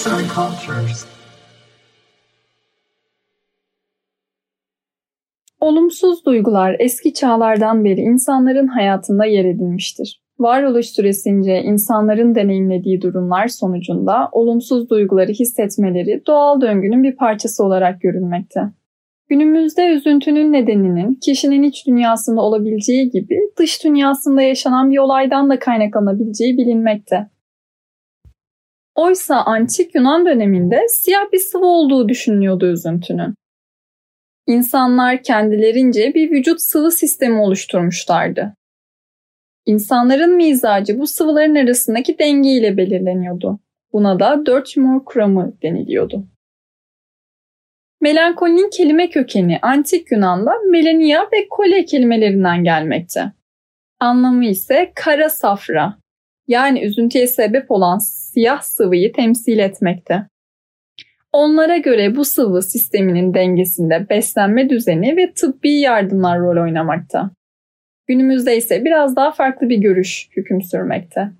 Arts and Cultures. Olumsuz duygular eski çağlardan beri insanların hayatında yer edinmiştir. Varoluş süresince insanların deneyimlediği durumlar sonucunda olumsuz duyguları hissetmeleri doğal döngünün bir parçası olarak görülmekte. Günümüzde üzüntünün nedeninin kişinin iç dünyasında olabileceği gibi dış dünyasında yaşanan bir olaydan da kaynaklanabileceği bilinmekte. Oysa antik Yunan döneminde siyah bir sıvı olduğu düşünülüyordu üzüntünün. İnsanlar kendilerince bir vücut sıvı sistemi oluşturmuşlardı. İnsanların mizacı bu sıvıların arasındaki denge ile belirleniyordu. Buna da dört mor kuramı deniliyordu. Melankolinin kelime kökeni antik Yunan'da melania ve kole kelimelerinden gelmekte. Anlamı ise kara safra yani üzüntüye sebep olan siyah sıvıyı temsil etmekte. Onlara göre bu sıvı sisteminin dengesinde beslenme düzeni ve tıbbi yardımlar rol oynamakta. Günümüzde ise biraz daha farklı bir görüş hüküm sürmekte.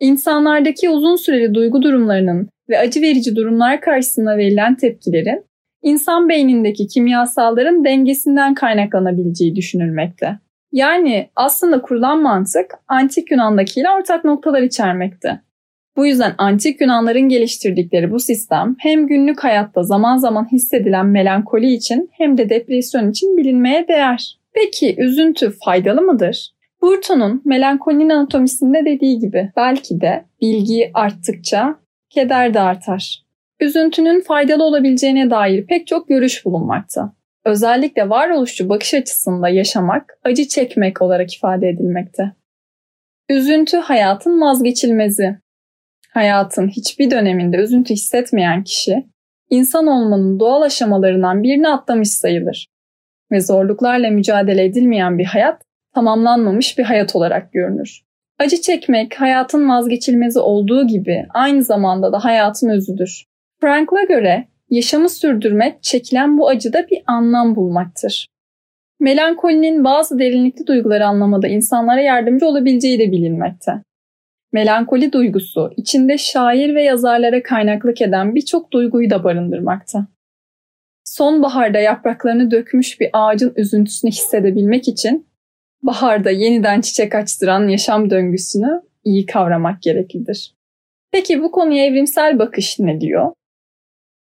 İnsanlardaki uzun süreli duygu durumlarının ve acı verici durumlar karşısında verilen tepkilerin insan beynindeki kimyasalların dengesinden kaynaklanabileceği düşünülmekte. Yani aslında kurulan mantık antik Yunan'dakiyle ortak noktalar içermekte. Bu yüzden antik Yunanların geliştirdikleri bu sistem hem günlük hayatta zaman zaman hissedilen melankoli için hem de depresyon için bilinmeye değer. Peki üzüntü faydalı mıdır? Burton'un melankolinin anatomisinde dediği gibi belki de bilgi arttıkça keder de artar. Üzüntünün faydalı olabileceğine dair pek çok görüş bulunmakta. Özellikle varoluşçu bakış açısında yaşamak, acı çekmek olarak ifade edilmekte. Üzüntü hayatın vazgeçilmezi. Hayatın hiçbir döneminde üzüntü hissetmeyen kişi, insan olmanın doğal aşamalarından birini atlamış sayılır. Ve zorluklarla mücadele edilmeyen bir hayat, tamamlanmamış bir hayat olarak görünür. Acı çekmek hayatın vazgeçilmezi olduğu gibi aynı zamanda da hayatın özüdür. Frankla göre yaşamı sürdürmek çekilen bu acıda bir anlam bulmaktır. Melankolinin bazı derinlikli duyguları anlamada insanlara yardımcı olabileceği de bilinmekte. Melankoli duygusu içinde şair ve yazarlara kaynaklık eden birçok duyguyu da barındırmakta. Sonbaharda yapraklarını dökmüş bir ağacın üzüntüsünü hissedebilmek için baharda yeniden çiçek açtıran yaşam döngüsünü iyi kavramak gereklidir. Peki bu konuya evrimsel bakış ne diyor?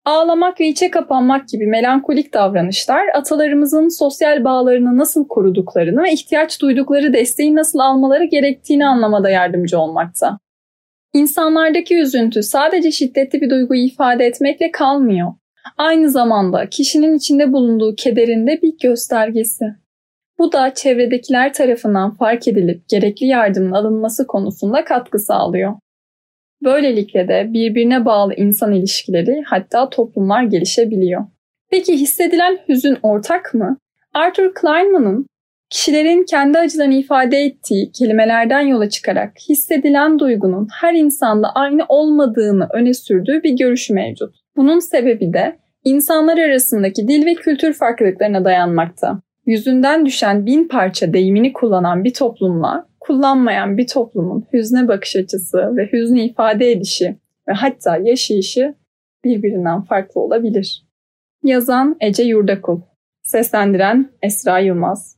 Ağlamak ve içe kapanmak gibi melankolik davranışlar atalarımızın sosyal bağlarını nasıl koruduklarını ve ihtiyaç duydukları desteği nasıl almaları gerektiğini anlamada yardımcı olmakta. İnsanlardaki üzüntü sadece şiddetli bir duyguyu ifade etmekle kalmıyor. Aynı zamanda kişinin içinde bulunduğu kederin de bir göstergesi. Bu da çevredekiler tarafından fark edilip gerekli yardımın alınması konusunda katkı sağlıyor. Böylelikle de birbirine bağlı insan ilişkileri hatta toplumlar gelişebiliyor. Peki hissedilen hüzün ortak mı? Arthur Kleinman'ın kişilerin kendi acılarını ifade ettiği kelimelerden yola çıkarak hissedilen duygunun her insanda aynı olmadığını öne sürdüğü bir görüş mevcut. Bunun sebebi de insanlar arasındaki dil ve kültür farklılıklarına dayanmakta. Yüzünden düşen bin parça deyimini kullanan bir toplumla kullanmayan bir toplumun hüzne bakış açısı ve hüznü ifade edişi ve hatta yaşayışı birbirinden farklı olabilir. Yazan Ece Yurdakul Seslendiren Esra Yılmaz